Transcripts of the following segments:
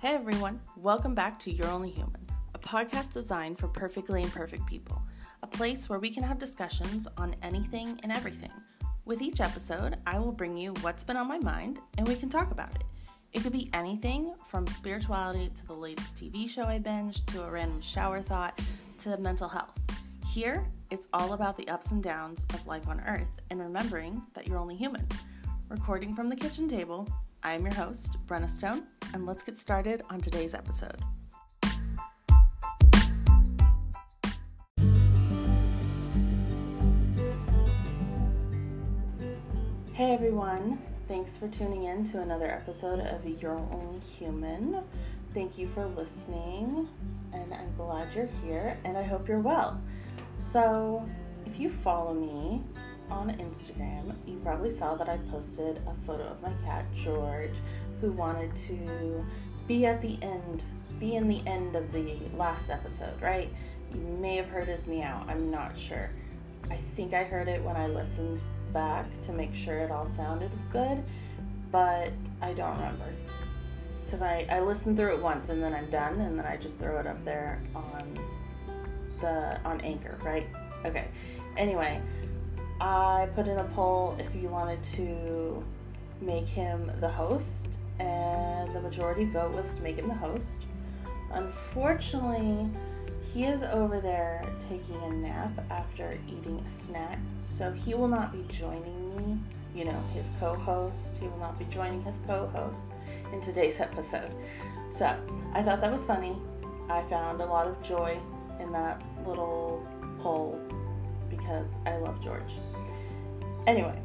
Hey everyone, welcome back to You're Only Human, a podcast designed for perfectly imperfect people, a place where we can have discussions on anything and everything. With each episode, I will bring you what's been on my mind and we can talk about it. It could be anything from spirituality to the latest TV show I binged to a random shower thought to mental health. Here, it's all about the ups and downs of life on Earth and remembering that you're only human. Recording from the kitchen table, I am your host, Brenna Stone, and let's get started on today's episode. Hey everyone, thanks for tuning in to another episode of You're Only Human. Thank you for listening, and I'm glad you're here, and I hope you're well. So, if you follow me on Instagram, you probably saw that I posted a photo of my cat, George, who wanted to be at the end, be in the end of the last episode, right? You may have heard his meow, I'm not sure. I think I heard it when I listened back to make sure it all sounded good, but I don't remember. Because I, I listened through it once and then I'm done and then I just throw it up there on the on Anchor, right? Okay. Anyway, I put in a poll if you wanted to make him the host, and the majority vote was to make him the host. Unfortunately, he is over there taking a nap after eating a snack, so he will not be joining me, you know, his co host. He will not be joining his co host in today's episode. So I thought that was funny. I found a lot of joy in that little poll because I love George. Anyway,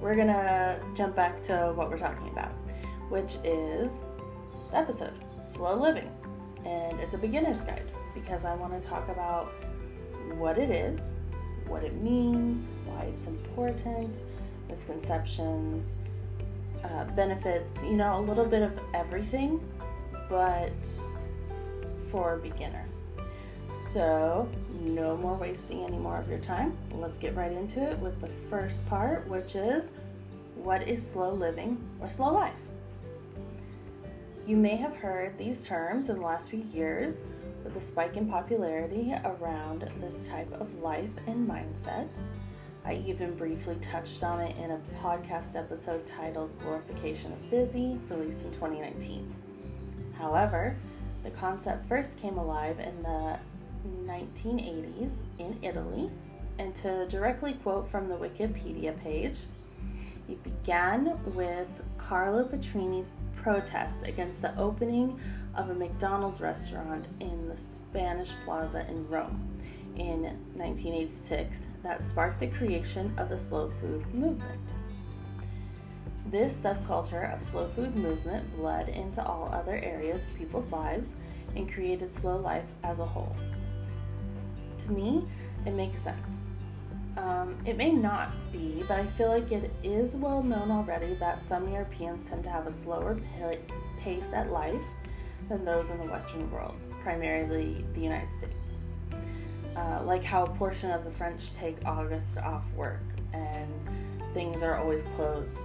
we're gonna jump back to what we're talking about, which is the episode Slow Living. And it's a beginner's guide because I want to talk about what it is, what it means, why it's important, misconceptions, uh, benefits, you know, a little bit of everything, but for a beginner. So, no more wasting any more of your time. Let's get right into it with the first part, which is what is slow living or slow life? You may have heard these terms in the last few years with the spike in popularity around this type of life and mindset. I even briefly touched on it in a podcast episode titled Glorification of Busy, released in 2019. However, the concept first came alive in the 1980s in Italy, and to directly quote from the Wikipedia page, it began with Carlo Petrini's protest against the opening of a McDonald's restaurant in the Spanish Plaza in Rome in 1986 that sparked the creation of the slow food movement. This subculture of slow food movement bled into all other areas of people's lives and created slow life as a whole to me, it makes sense. Um, it may not be, but I feel like it is well known already that some Europeans tend to have a slower pace at life than those in the Western world, primarily the United States. Uh, like how a portion of the French take August off work and things are always closed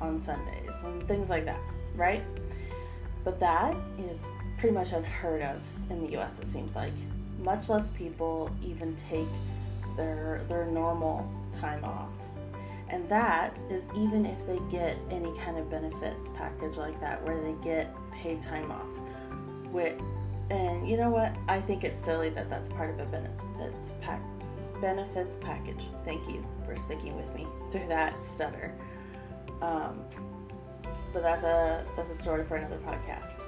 on Sundays and things like that, right? But that is pretty much unheard of in the US, it seems like much less people even take their their normal time off. And that is even if they get any kind of benefits package like that where they get paid time off. Which, and you know what? I think it's silly that that's part of a benefits pack benefits package. Thank you for sticking with me through that stutter. Um, but that's a that's a story for another podcast.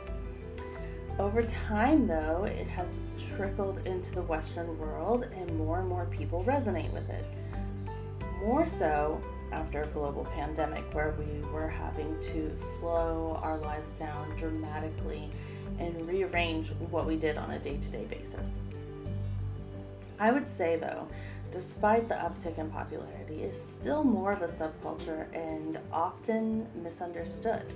Over time, though, it has trickled into the Western world and more and more people resonate with it. More so after a global pandemic where we were having to slow our lives down dramatically and rearrange what we did on a day to day basis. I would say, though, despite the uptick in popularity, is still more of a subculture and often misunderstood.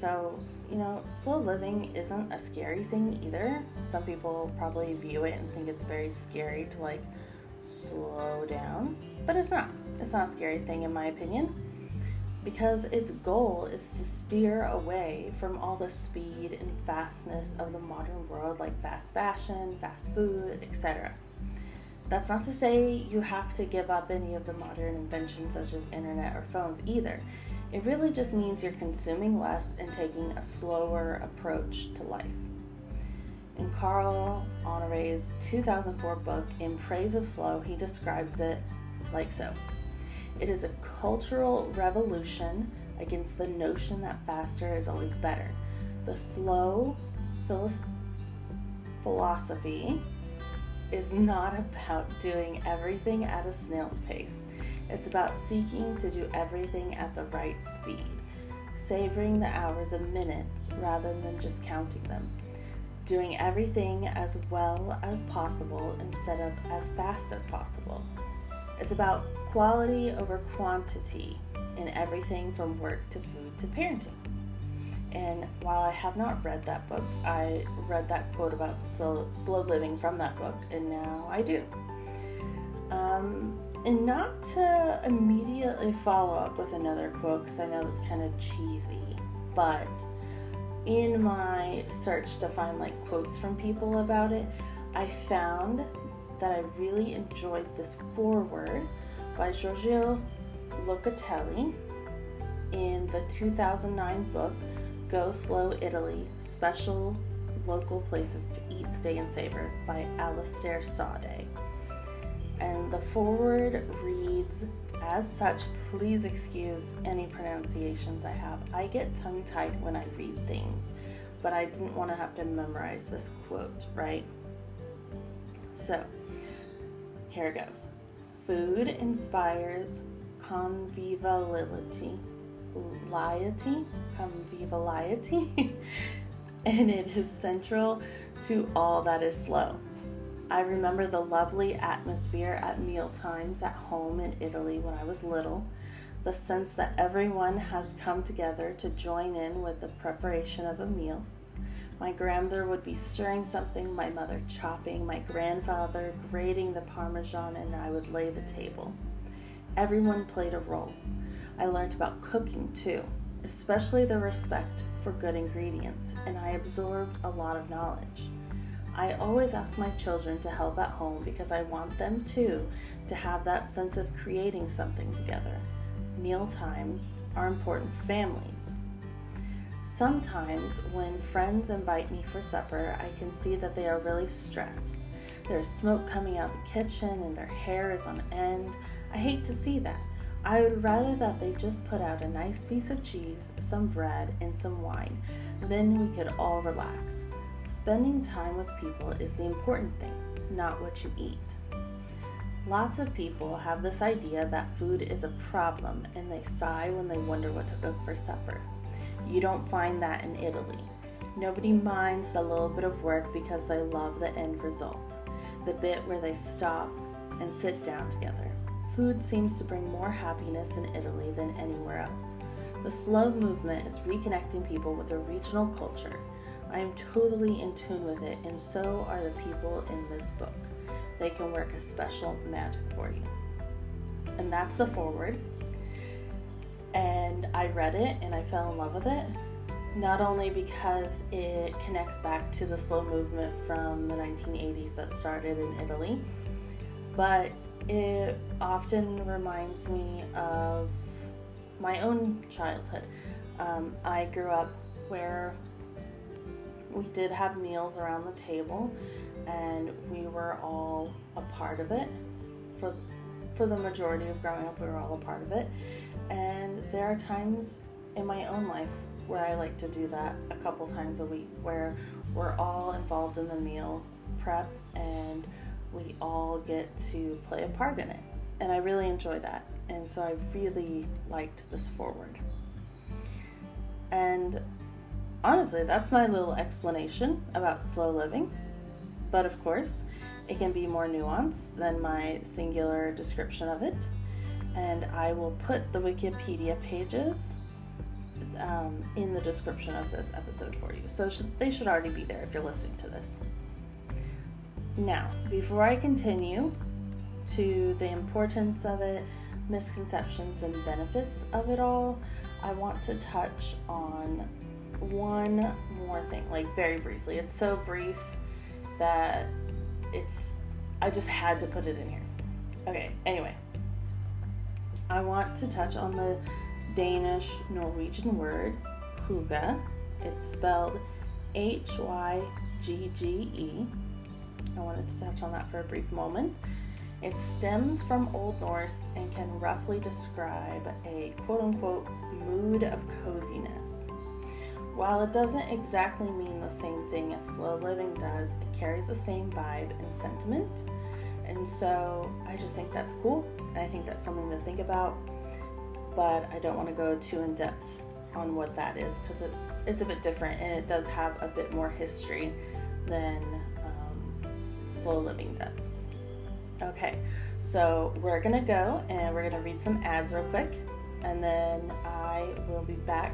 So, you know, slow living isn't a scary thing either. Some people probably view it and think it's very scary to like slow down, but it's not. It's not a scary thing in my opinion because its goal is to steer away from all the speed and fastness of the modern world, like fast fashion, fast food, etc. That's not to say you have to give up any of the modern inventions such as internet or phones either. It really just means you're consuming less and taking a slower approach to life. In Carl Honore's 2004 book, In Praise of Slow, he describes it like so It is a cultural revolution against the notion that faster is always better. The slow philosophy is not about doing everything at a snail's pace. It's about seeking to do everything at the right speed, savoring the hours and minutes rather than just counting them, doing everything as well as possible instead of as fast as possible. It's about quality over quantity in everything from work to food to parenting. And while I have not read that book, I read that quote about slow, living from that book, and now I do. Um, and not to immediately follow up with another quote because I know that's kind of cheesy, but in my search to find like quotes from people about it, I found that I really enjoyed this foreword by Giorgio Locatelli in the 2009 book Go Slow Italy Special Local Places to Eat, Stay, and Savor by Alastair Sawday. And the forward reads as such, please excuse any pronunciations I have. I get tongue tied when I read things, but I didn't want to have to memorize this quote, right? So, here it goes. Food inspires conviviality conviviality, conviviality, and it is central to all that is slow. I remember the lovely atmosphere at meal times at home in Italy when I was little, the sense that everyone has come together to join in with the preparation of a meal. My grandmother would be stirring something, my mother chopping, my grandfather grating the parmesan, and I would lay the table. Everyone played a role. I learned about cooking too, especially the respect for good ingredients, and I absorbed a lot of knowledge. I always ask my children to help at home because I want them too to have that sense of creating something together. Meal times are important for families. Sometimes, when friends invite me for supper, I can see that they are really stressed. There's smoke coming out the kitchen and their hair is on end. I hate to see that. I would rather that they just put out a nice piece of cheese, some bread, and some wine. Then we could all relax. Spending time with people is the important thing, not what you eat. Lots of people have this idea that food is a problem and they sigh when they wonder what to cook for supper. You don't find that in Italy. Nobody minds the little bit of work because they love the end result, the bit where they stop and sit down together. Food seems to bring more happiness in Italy than anywhere else. The slow movement is reconnecting people with their regional culture. I am totally in tune with it, and so are the people in this book. They can work a special magic for you. And that's the foreword. And I read it and I fell in love with it. Not only because it connects back to the slow movement from the 1980s that started in Italy, but it often reminds me of my own childhood. Um, I grew up where we did have meals around the table and we were all a part of it. For, for the majority of growing up, we were all a part of it. And there are times in my own life where I like to do that a couple times a week where we're all involved in the meal prep and we all get to play a part in it. And I really enjoy that. And so I really liked this forward And honestly, that's my little explanation about slow living. But of course, it can be more nuanced than my singular description of it. And I will put the Wikipedia pages um, in the description of this episode for you. So they should already be there if you're listening to this. Now, before I continue to the importance of it, misconceptions and benefits of it all, I want to touch on one more thing, like very briefly. It's so brief that it's, I just had to put it in here. Okay, anyway, I want to touch on the Danish Norwegian word hygge. It's spelled H Y G G E. I wanted to touch on that for a brief moment. It stems from Old Norse and can roughly describe a quote unquote mood of coziness. While it doesn't exactly mean the same thing as slow living does, it carries the same vibe and sentiment. And so I just think that's cool. And I think that's something to think about. But I don't want to go too in depth on what that is because it's it's a bit different and it does have a bit more history than um, slow living does. Okay, so we're gonna go and we're gonna read some ads real quick, and then I will be back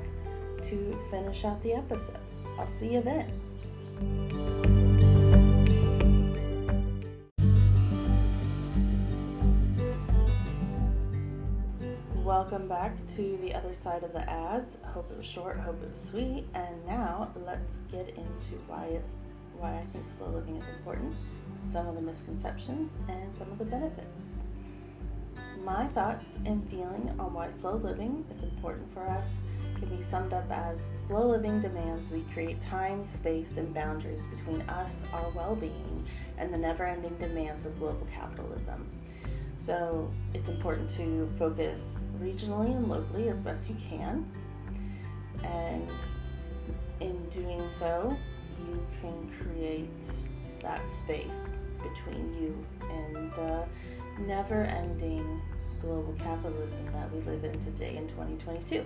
to finish out the episode. I'll see you then. Welcome back to the other side of the ads. Hope it was short, hope it was sweet, and now let's get into why it's why I think slow living is important some of the misconceptions, and some of the benefits. My thoughts and feeling on why slow living is important for us can be summed up as slow living demands we create time, space, and boundaries between us, our well being, and the never ending demands of global capitalism. So it's important to focus regionally and locally as best you can. And in doing so, you can create that space between you and the never ending global capitalism that we live in today in 2022.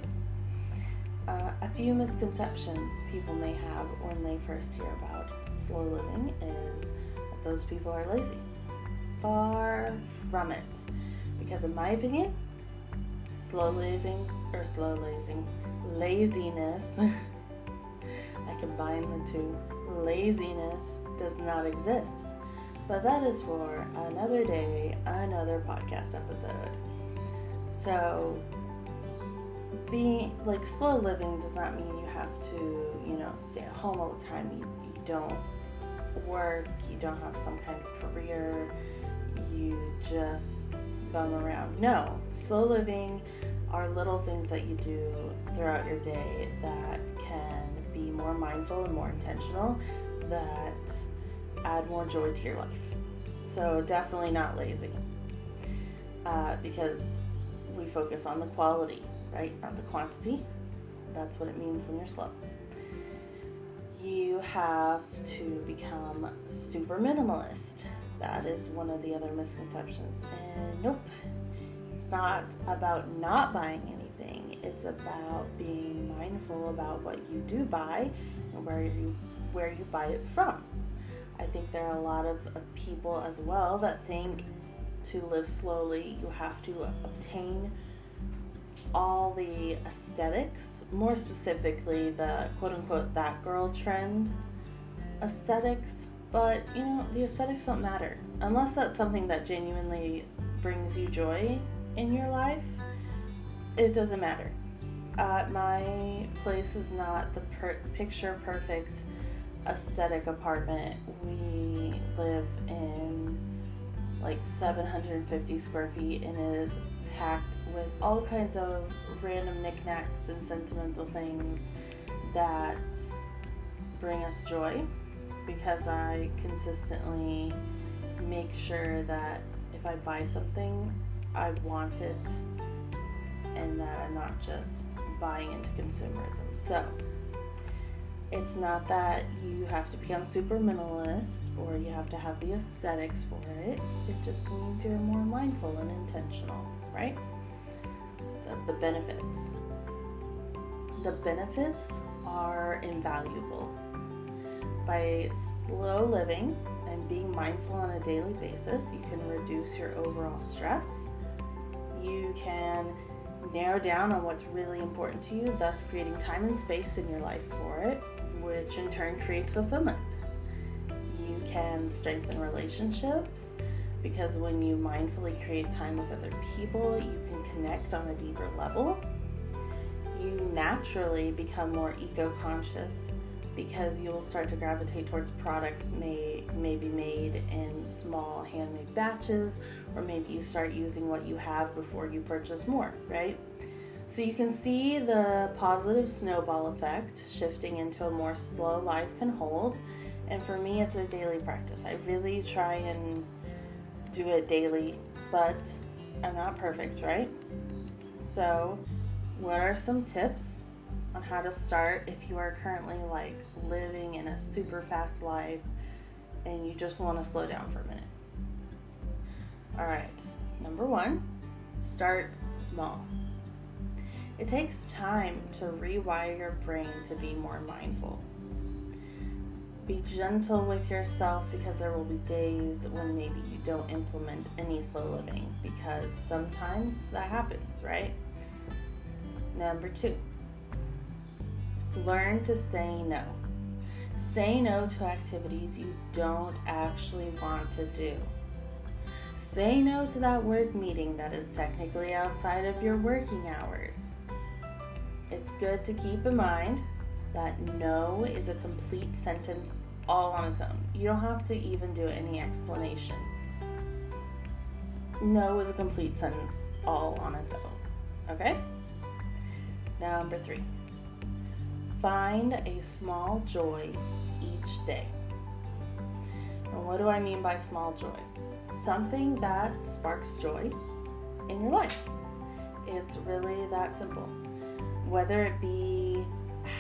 Uh, a few misconceptions people may have when they first hear about slow living is that those people are lazy. Far from it. Because, in my opinion, slow lazing or slow lazing, laziness, I combine the two, laziness does not exist. But that is for another day, another podcast episode. So, being like slow living does not mean you have to, you know, stay at home all the time. You, you don't work, you don't have some kind of career, you just bum around. No, slow living are little things that you do throughout your day that can be more mindful and more intentional that add more joy to your life. So definitely not lazy. Uh, because we focus on the quality, right? Not the quantity. That's what it means when you're slow. You have to become super minimalist. That is one of the other misconceptions. And nope, it's not about not buying anything. It's about being mindful about what you do buy and where you where you buy it from. I think there are a lot of, of people as well that think to live slowly, you have to obtain all the aesthetics, more specifically the quote unquote that girl trend aesthetics. But you know, the aesthetics don't matter unless that's something that genuinely brings you joy in your life. It doesn't matter. Uh, my place is not the per- picture perfect aesthetic apartment. We live in like 750 square feet and it is packed with all kinds of random knickknacks and sentimental things that bring us joy because I consistently make sure that if I buy something, I want it and that I'm not just buying into consumerism. So, it's not that you have to become super minimalist or you have to have the aesthetics for it. It just means you're more mindful and intentional, right? So, the benefits. The benefits are invaluable. By slow living and being mindful on a daily basis, you can reduce your overall stress. You can narrow down on what's really important to you, thus creating time and space in your life for it which in turn creates fulfillment. You can strengthen relationships because when you mindfully create time with other people, you can connect on a deeper level. You naturally become more eco conscious because you will start to gravitate towards products may maybe made in small handmade batches or maybe you start using what you have before you purchase more, right? So you can see the positive snowball effect shifting into a more slow life can hold. And for me, it's a daily practice. I really try and do it daily, but I'm not perfect, right? So, what are some tips on how to start if you are currently like living in a super fast life and you just want to slow down for a minute? All right, number one, start small. It takes time to rewire your brain to be more mindful. Be gentle with yourself because there will be days when maybe you don't implement any slow living because sometimes that happens, right? Number two, learn to say no. Say no to activities you don't actually want to do. Say no to that work meeting that is technically outside of your working hours it's good to keep in mind that no is a complete sentence all on its own. You don't have to even do any explanation. No is a complete sentence all on its own. Okay? Now, number three find a small joy each day. And what do I mean by small joy? Something that sparks joy in your life. It's really that simple whether it be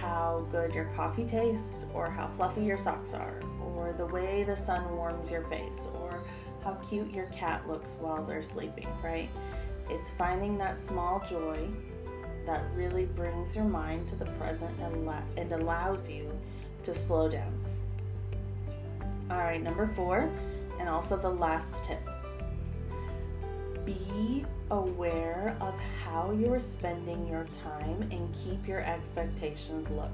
how good your coffee tastes, or how fluffy your socks are, or the way the sun warms your face, or how cute your cat looks while they're sleeping, right? It's finding that small joy that really brings your mind to the present and, la- and allows you to slow down. All right, number four, and also the last tip be aware of how you are spending your time and keep your expectations low.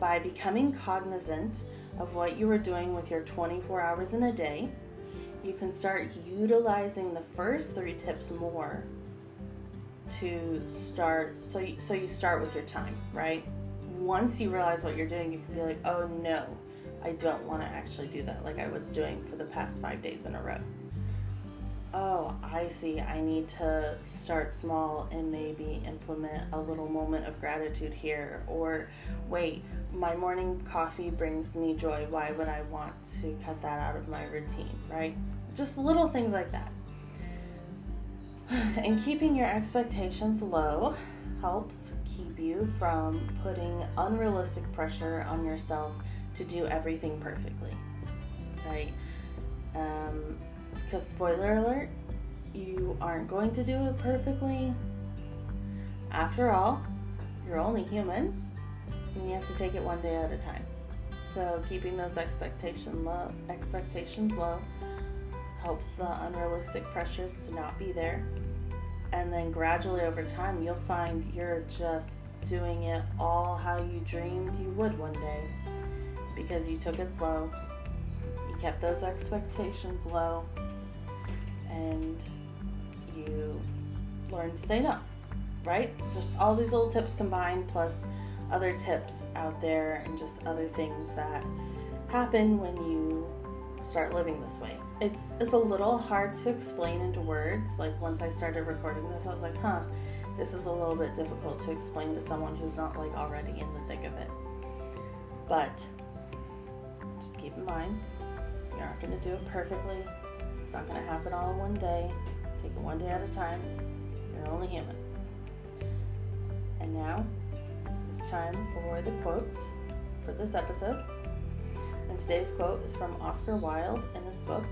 By becoming cognizant of what you are doing with your 24 hours in a day, you can start utilizing the first three tips more to start so you, so you start with your time, right? Once you realize what you're doing, you can be like, "Oh no, I don't want to actually do that like I was doing for the past 5 days in a row." Oh, I see, I need to start small and maybe implement a little moment of gratitude here. Or, wait, my morning coffee brings me joy. Why would I want to cut that out of my routine, right? Just little things like that. And keeping your expectations low helps keep you from putting unrealistic pressure on yourself to do everything perfectly, right? Um, because, spoiler alert, you aren't going to do it perfectly. After all, you're only human, and you have to take it one day at a time. So, keeping those expectation expectations low helps the unrealistic pressures to not be there. And then gradually over time, you'll find you're just doing it all how you dreamed you would one day because you took it slow, you kept those expectations low, and you learn to say no, right? Just all these little tips combined, plus other tips out there, and just other things that happen when you start living this way. It's it's a little hard to explain into words. Like once I started recording this, I was like, huh, this is a little bit difficult to explain to someone who's not like already in the thick of it. But just keep in mind, you're not going to do it perfectly. It's not going to happen all in one day. Take it one day at a time. You're only human. And now it's time for the quote for this episode. And today's quote is from Oscar Wilde in his book,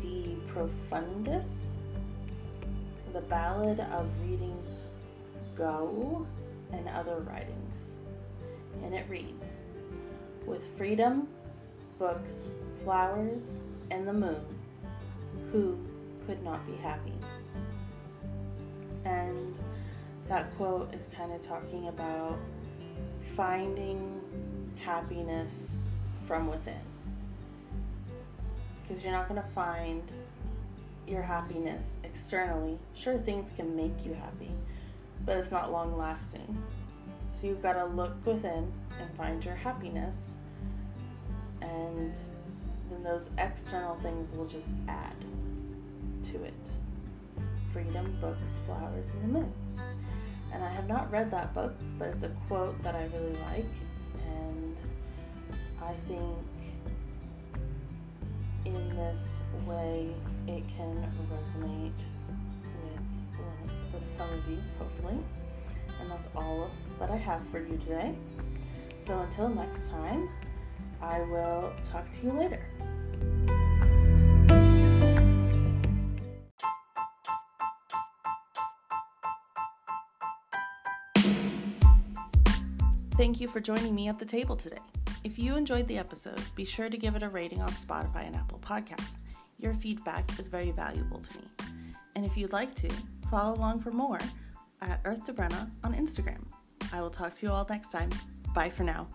De Profundis, The Ballad of Reading Gaol and Other Writings. And it reads With freedom, books, flowers, and the moon, who could not be happy. And that quote is kind of talking about finding happiness from within. Because you're not going to find your happiness externally. Sure, things can make you happy, but it's not long lasting. So you've got to look within and find your happiness, and then those external things will just add to it. Freedom, books, flowers, and the moon. And I have not read that book, but it's a quote that I really like, and I think in this way it can resonate with, with some of you, hopefully. And that's all that I have for you today. So until next time, I will talk to you later. Thank you for joining me at the table today. If you enjoyed the episode, be sure to give it a rating on Spotify and Apple Podcasts. Your feedback is very valuable to me. And if you'd like to, follow along for more at Earth to Brenna on Instagram. I will talk to you all next time. Bye for now.